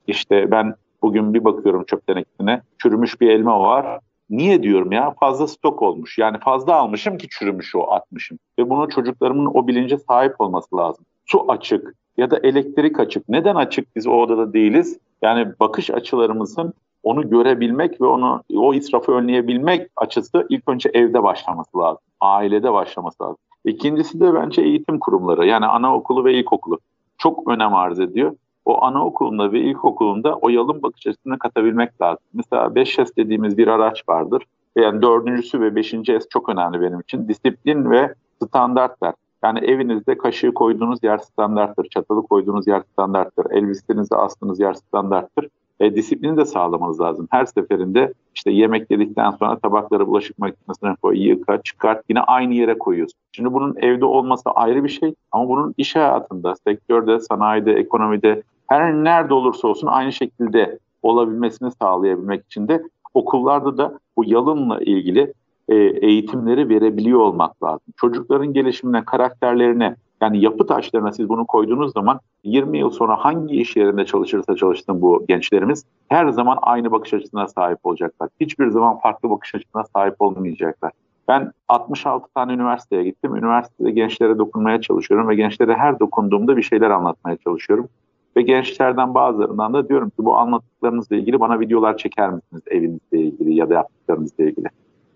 İşte ben bugün bir bakıyorum çöp tenekesine çürümüş bir elma var. Niye diyorum ya fazla stok olmuş. Yani fazla almışım ki çürümüş o atmışım. Ve bunu çocuklarımın o bilince sahip olması lazım. Su açık ya da elektrik açık. Neden açık biz o odada değiliz? Yani bakış açılarımızın onu görebilmek ve onu o israfı önleyebilmek açısı ilk önce evde başlaması lazım. Ailede başlaması lazım. İkincisi de bence eğitim kurumları yani anaokulu ve ilkokulu çok önem arz ediyor. O anaokulunda ve ilkokulunda o yalın bakış açısını katabilmek lazım. Mesela 5S dediğimiz bir araç vardır. Yani dördüncüsü ve beşinci S çok önemli benim için. Disiplin ve standartlar. Yani evinizde kaşığı koyduğunuz yer standarttır, çatalı koyduğunuz yer standarttır, elbisenizi astığınız yer standarttır e, disiplini de sağlamanız lazım. Her seferinde işte yemek yedikten sonra tabakları bulaşık makinesine koy, yıka, çıkart yine aynı yere koyuyorsun. Şimdi bunun evde olması ayrı bir şey ama bunun iş hayatında, sektörde, sanayide, ekonomide her nerede olursa olsun aynı şekilde olabilmesini sağlayabilmek için de okullarda da bu yalınla ilgili e, eğitimleri verebiliyor olmak lazım. Çocukların gelişimine, karakterlerine, yani yapı taşlarına siz bunu koyduğunuz zaman 20 yıl sonra hangi iş yerinde çalışırsa çalışsın bu gençlerimiz her zaman aynı bakış açısına sahip olacaklar. Hiçbir zaman farklı bakış açısına sahip olmayacaklar. Ben 66 tane üniversiteye gittim. Üniversitede gençlere dokunmaya çalışıyorum ve gençlere her dokunduğumda bir şeyler anlatmaya çalışıyorum. Ve gençlerden bazılarından da diyorum ki bu anlattıklarınızla ilgili bana videolar çeker misiniz evinizle ilgili ya da yaptıklarınızla ilgili.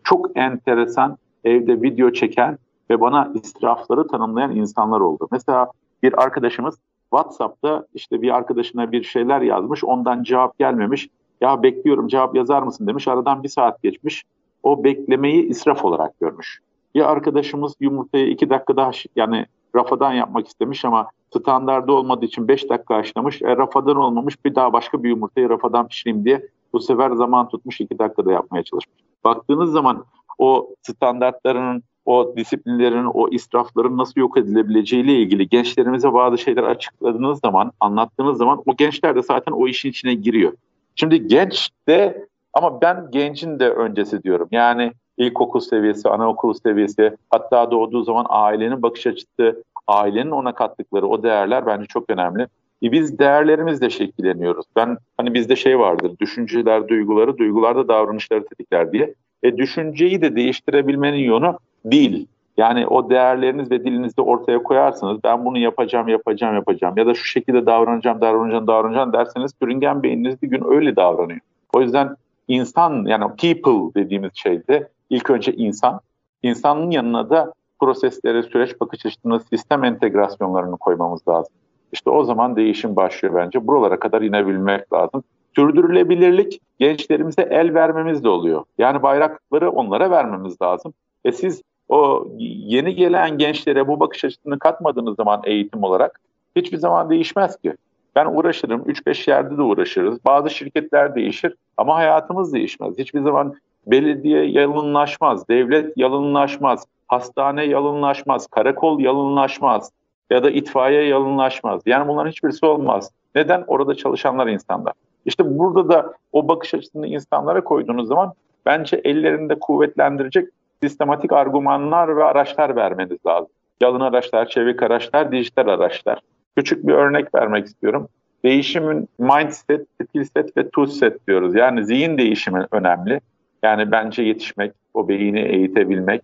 Çok enteresan evde video çeken ve bana israfları tanımlayan insanlar oldu. Mesela bir arkadaşımız WhatsApp'ta işte bir arkadaşına bir şeyler yazmış, ondan cevap gelmemiş. Ya bekliyorum cevap yazar mısın demiş. Aradan bir saat geçmiş. O beklemeyi israf olarak görmüş. Bir arkadaşımız yumurtayı iki dakika daha yani rafadan yapmak istemiş ama standardı olmadığı için beş dakika haşlamış. E, rafadan olmamış bir daha başka bir yumurtayı rafadan pişireyim diye bu sefer zaman tutmuş iki dakikada yapmaya çalışmış. Baktığınız zaman o standartlarının o disiplinlerin, o israfların nasıl yok edilebileceğiyle ilgili gençlerimize bazı şeyler açıkladığınız zaman, anlattığınız zaman o gençler de zaten o işin içine giriyor. Şimdi genç de ama ben gencin de öncesi diyorum. Yani ilkokul seviyesi, anaokul seviyesi, hatta doğduğu zaman ailenin bakış açısı, ailenin ona kattıkları o değerler bence çok önemli. E biz değerlerimizle şekilleniyoruz. Ben hani bizde şey vardır, düşünceler duyguları, duygular da davranışları tetikler diye. E düşünceyi de değiştirebilmenin yolu dil. Yani o değerleriniz ve dilinizi ortaya koyarsınız. Ben bunu yapacağım, yapacağım, yapacağım. Ya da şu şekilde davranacağım, davranacağım, davranacağım derseniz sürüngen beyniniz bir gün öyle davranıyor. O yüzden insan yani people dediğimiz şeyde ilk önce insan. insanın yanına da prosesleri, süreç bakış açısını, sistem entegrasyonlarını koymamız lazım. İşte o zaman değişim başlıyor bence. Buralara kadar inebilmek lazım. Sürdürülebilirlik gençlerimize el vermemiz de oluyor. Yani bayrakları onlara vermemiz lazım. E siz o yeni gelen gençlere bu bakış açısını katmadığınız zaman eğitim olarak hiçbir zaman değişmez ki. Ben uğraşırım, 3-5 yerde de uğraşırız. Bazı şirketler değişir ama hayatımız değişmez. Hiçbir zaman belediye yalınlaşmaz, devlet yalınlaşmaz, hastane yalınlaşmaz, karakol yalınlaşmaz ya da itfaiye yalınlaşmaz. Yani bunların hiçbirisi olmaz. Neden? Orada çalışanlar insanlar. İşte burada da o bakış açısını insanlara koyduğunuz zaman bence ellerinde kuvvetlendirecek sistematik argümanlar ve araçlar vermeniz lazım. Yalın araçlar, çevik araçlar, dijital araçlar. Küçük bir örnek vermek istiyorum. değişimin mindset, skill ve tool diyoruz. Yani zihin değişimi önemli. Yani bence yetişmek, o beyni eğitebilmek.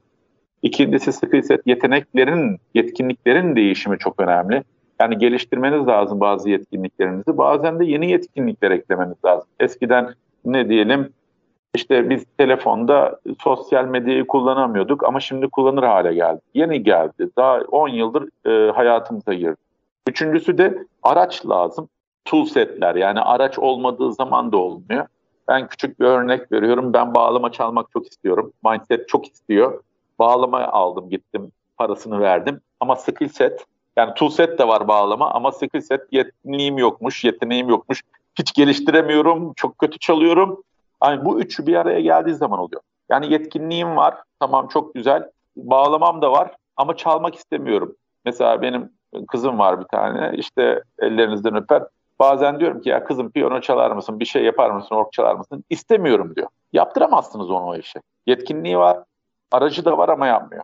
İkincisi skill set, yeteneklerin, yetkinliklerin değişimi çok önemli. Yani geliştirmeniz lazım bazı yetkinliklerinizi. Bazen de yeni yetkinlikler eklemeniz lazım. Eskiden ne diyelim işte biz telefonda sosyal medyayı kullanamıyorduk ama şimdi kullanır hale geldi. Yeni geldi. Daha 10 yıldır e, hayatımıza girdi. Üçüncüsü de araç lazım. Tool setler yani araç olmadığı zaman da olmuyor. Ben küçük bir örnek veriyorum. Ben bağlama çalmak çok istiyorum. Mindset çok istiyor. Bağlama aldım gittim parasını verdim. Ama skill set yani tool set de var bağlama ama skill set yetkinliğim yokmuş, yeteneğim yokmuş. Hiç geliştiremiyorum, çok kötü çalıyorum. Yani bu üçü bir araya geldiği zaman oluyor. Yani yetkinliğim var, tamam çok güzel. Bağlamam da var ama çalmak istemiyorum. Mesela benim kızım var bir tane, işte ellerinizden öper. Bazen diyorum ki ya kızım piyano çalar mısın, bir şey yapar mısın, ork çalar mısın? İstemiyorum diyor. Yaptıramazsınız onu o işi. Yetkinliği var, aracı da var ama yapmıyor.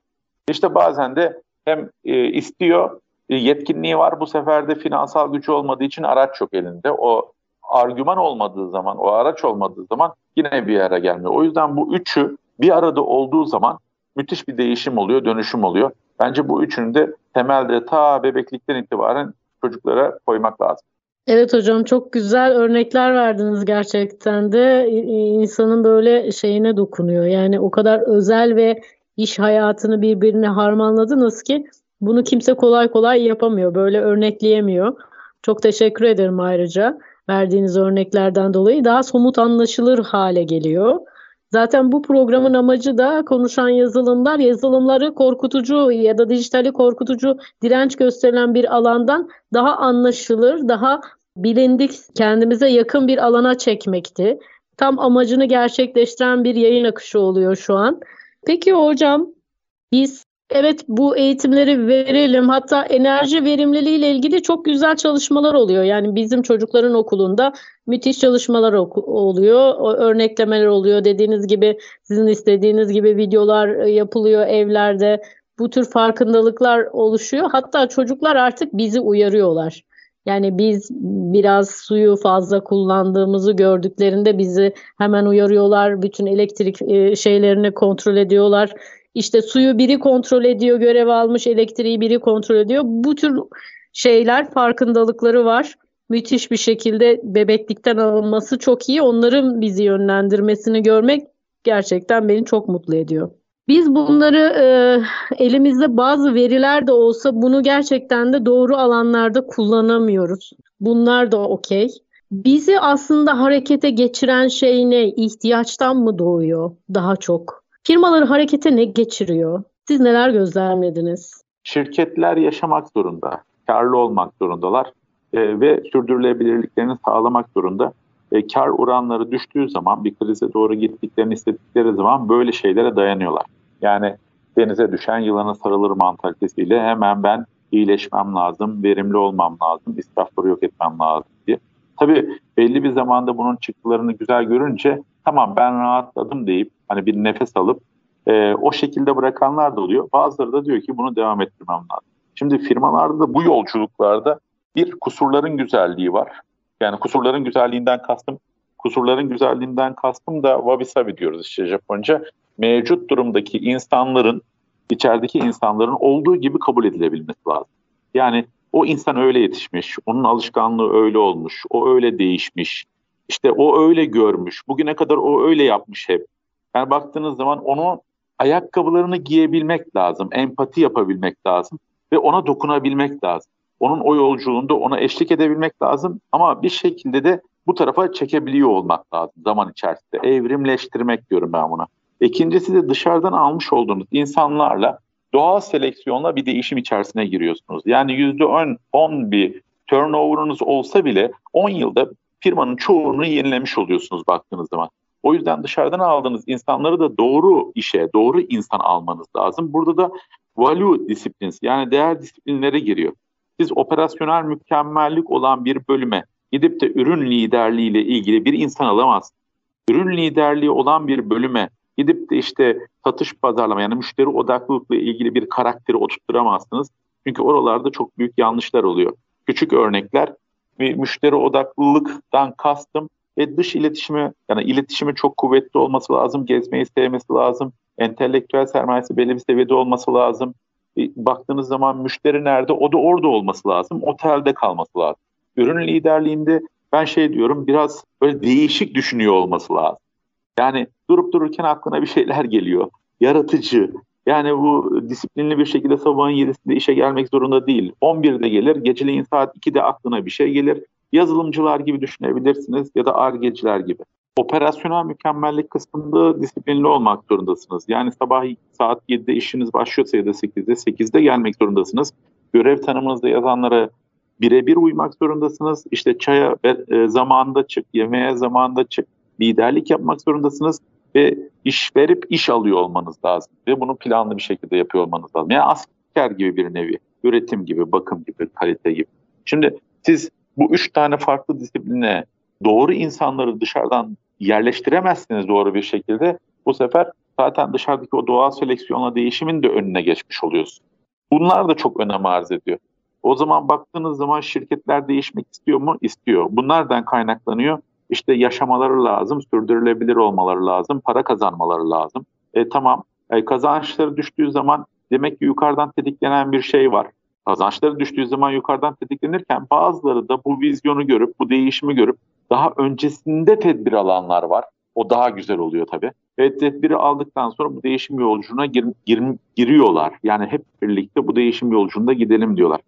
İşte bazen de hem e, istiyor, e, yetkinliği var bu sefer de finansal gücü olmadığı için araç çok elinde. O argüman olmadığı zaman, o araç olmadığı zaman yine bir yere gelmiyor. O yüzden bu üçü bir arada olduğu zaman müthiş bir değişim oluyor, dönüşüm oluyor. Bence bu üçünü de temelde ta bebeklikten itibaren çocuklara koymak lazım. Evet hocam çok güzel örnekler verdiniz gerçekten de insanın böyle şeyine dokunuyor. Yani o kadar özel ve iş hayatını birbirine harmanladınız ki bunu kimse kolay kolay yapamıyor. Böyle örnekleyemiyor. Çok teşekkür ederim ayrıca verdiğiniz örneklerden dolayı daha somut anlaşılır hale geliyor. Zaten bu programın amacı da konuşan yazılımlar yazılımları korkutucu ya da dijitali korkutucu direnç gösterilen bir alandan daha anlaşılır, daha bilindik, kendimize yakın bir alana çekmekti. Tam amacını gerçekleştiren bir yayın akışı oluyor şu an. Peki hocam biz Evet bu eğitimleri verelim. Hatta enerji verimliliği ile ilgili çok güzel çalışmalar oluyor. Yani bizim çocukların okulunda müthiş çalışmalar oluyor. Örneklemeler oluyor. Dediğiniz gibi sizin istediğiniz gibi videolar e, yapılıyor evlerde. Bu tür farkındalıklar oluşuyor. Hatta çocuklar artık bizi uyarıyorlar. Yani biz biraz suyu fazla kullandığımızı gördüklerinde bizi hemen uyarıyorlar. Bütün elektrik e, şeylerini kontrol ediyorlar işte suyu biri kontrol ediyor, görev almış, elektriği biri kontrol ediyor. Bu tür şeyler, farkındalıkları var. Müthiş bir şekilde bebeklikten alınması çok iyi. Onların bizi yönlendirmesini görmek gerçekten beni çok mutlu ediyor. Biz bunları e, elimizde bazı veriler de olsa bunu gerçekten de doğru alanlarda kullanamıyoruz. Bunlar da okey. Bizi aslında harekete geçiren şey ne? İhtiyaçtan mı doğuyor daha çok? Firmaları harekete ne geçiriyor? Siz neler gözlemlediniz? Şirketler yaşamak zorunda, karlı olmak zorundalar e, ve sürdürülebilirliklerini sağlamak zorunda. E, kar oranları düştüğü zaman, bir krize doğru gittiklerini istedikleri zaman böyle şeylere dayanıyorlar. Yani denize düşen yılana sarılır mantalitesiyle hemen ben iyileşmem lazım, verimli olmam lazım, israfları yok etmem lazım. Tabii belli bir zamanda bunun çıktılarını güzel görünce tamam ben rahatladım deyip hani bir nefes alıp e, o şekilde bırakanlar da oluyor. Bazıları da diyor ki bunu devam ettirmem lazım. Şimdi firmalarda da bu yolculuklarda bir kusurların güzelliği var. Yani kusurların güzelliğinden kastım kusurların güzelliğinden kastım da wabi sabi diyoruz işte Japonca. Mevcut durumdaki insanların içerideki insanların olduğu gibi kabul edilebilmesi lazım. Yani o insan öyle yetişmiş, onun alışkanlığı öyle olmuş, o öyle değişmiş, işte o öyle görmüş, bugüne kadar o öyle yapmış hep. Yani baktığınız zaman onu ayakkabılarını giyebilmek lazım, empati yapabilmek lazım ve ona dokunabilmek lazım. Onun o yolculuğunda ona eşlik edebilmek lazım ama bir şekilde de bu tarafa çekebiliyor olmak lazım zaman içerisinde. Evrimleştirmek diyorum ben buna. İkincisi de dışarıdan almış olduğunuz insanlarla doğal seleksiyonla bir değişim içerisine giriyorsunuz. Yani %10 10 bir turnover'ınız olsa bile 10 yılda firmanın çoğunu yenilemiş oluyorsunuz baktığınız zaman. O yüzden dışarıdan aldığınız insanları da doğru işe, doğru insan almanız lazım. Burada da value disiplins yani değer disiplinleri giriyor. Siz operasyonel mükemmellik olan bir bölüme gidip de ürün liderliği ile ilgili bir insan alamazsınız. Ürün liderliği olan bir bölüme gidip de işte satış pazarlama yani müşteri odaklılıkla ilgili bir karakteri oturtturamazsınız. Çünkü oralarda çok büyük yanlışlar oluyor. Küçük örnekler bir müşteri odaklılıktan kastım ve dış iletişimi yani iletişimi çok kuvvetli olması lazım, gezmeyi sevmesi lazım, entelektüel sermayesi belli bir seviyede olması lazım. Baktığınız zaman müşteri nerede? O da orada olması lazım. Otelde kalması lazım. Ürün liderliğinde ben şey diyorum biraz böyle değişik düşünüyor olması lazım. Yani durup dururken aklına bir şeyler geliyor. Yaratıcı. Yani bu disiplinli bir şekilde sabahın 7'sinde işe gelmek zorunda değil. 11'de gelir, geceleyin saat 2'de aklına bir şey gelir. Yazılımcılar gibi düşünebilirsiniz ya da argeciler gibi. Operasyonel mükemmellik kısmında disiplinli olmak zorundasınız. Yani sabah saat 7'de işiniz başlıyorsa ya da 8'de 8'de gelmek zorundasınız. Görev tanımınızda yazanlara birebir uymak zorundasınız. İşte çaya e, zamanında çık, yemeğe zamanında çık, liderlik yapmak zorundasınız ve iş verip iş alıyor olmanız lazım. Ve bunu planlı bir şekilde yapıyor olmanız lazım. Yani asker gibi bir nevi, üretim gibi, bakım gibi, kalite gibi. Şimdi siz bu üç tane farklı disipline doğru insanları dışarıdan yerleştiremezsiniz doğru bir şekilde. Bu sefer zaten dışarıdaki o doğal seleksiyonla değişimin de önüne geçmiş oluyorsun. Bunlar da çok önem arz ediyor. O zaman baktığınız zaman şirketler değişmek istiyor mu? İstiyor. Bunlardan kaynaklanıyor. İşte yaşamaları lazım, sürdürülebilir olmaları lazım, para kazanmaları lazım. E, tamam, e, kazançları düştüğü zaman demek ki yukarıdan tetiklenen bir şey var. Kazançları düştüğü zaman yukarıdan tetiklenirken bazıları da bu vizyonu görüp, bu değişimi görüp daha öncesinde tedbir alanlar var. O daha güzel oluyor tabii. Ve tedbiri aldıktan sonra bu değişim yolculuğuna gir, gir, giriyorlar. Yani hep birlikte bu değişim yolculuğunda gidelim diyorlar.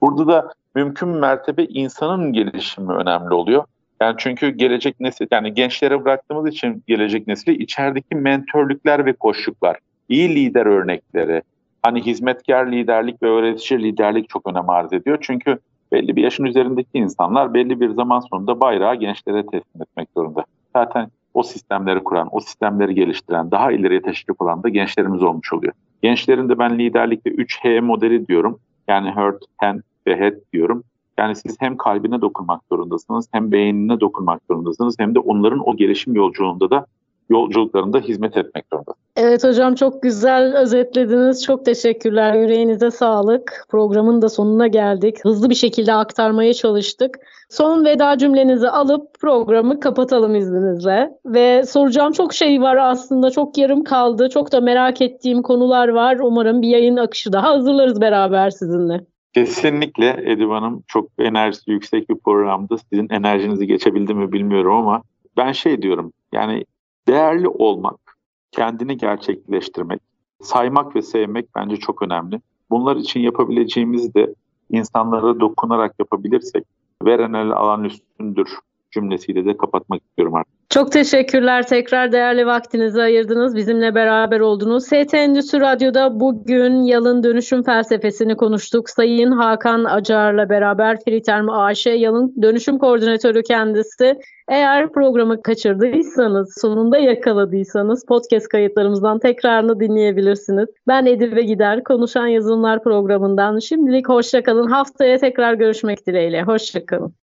Burada da mümkün mertebe insanın gelişimi önemli oluyor. Yani çünkü gelecek nesil yani gençlere bıraktığımız için gelecek nesli içerideki mentörlükler ve koşullar, iyi lider örnekleri, hani hizmetkar liderlik ve öğretici liderlik çok önem arz ediyor. Çünkü belli bir yaşın üzerindeki insanlar belli bir zaman sonunda bayrağı gençlere teslim etmek zorunda. Zaten o sistemleri kuran, o sistemleri geliştiren, daha ileriye teşvik olan da gençlerimiz olmuş oluyor. Gençlerin de ben liderlikte 3H modeli diyorum. Yani hurt, hand ve head diyorum. Yani siz hem kalbine dokunmak zorundasınız, hem beynine dokunmak zorundasınız, hem de onların o gelişim yolculuğunda da yolculuklarında hizmet etmek zorunda. Evet hocam çok güzel özetlediniz. Çok teşekkürler. Yüreğinize sağlık. Programın da sonuna geldik. Hızlı bir şekilde aktarmaya çalıştık. Son veda cümlenizi alıp programı kapatalım izninizle. Ve soracağım çok şey var aslında. Çok yarım kaldı. Çok da merak ettiğim konular var. Umarım bir yayın akışı daha hazırlarız beraber sizinle. Kesinlikle Edip Hanım çok enerjisi yüksek bir programdı. Sizin enerjinizi geçebildi mi bilmiyorum ama ben şey diyorum yani değerli olmak, kendini gerçekleştirmek, saymak ve sevmek bence çok önemli. Bunlar için yapabileceğimizi de insanlara dokunarak yapabilirsek veren el alan üstündür cümlesiyle de kapatmak istiyorum artık. Çok teşekkürler. Tekrar değerli vaktinizi ayırdınız. Bizimle beraber oldunuz. ST Endüstri Radyo'da bugün yalın dönüşüm felsefesini konuştuk. Sayın Hakan Acar'la beraber Friterm AŞ yalın dönüşüm koordinatörü kendisi. Eğer programı kaçırdıysanız, sonunda yakaladıysanız podcast kayıtlarımızdan tekrarını dinleyebilirsiniz. Ben Edibe Gider, Konuşan Yazılımlar programından. Şimdilik hoşçakalın. Haftaya tekrar görüşmek dileğiyle. Hoşçakalın.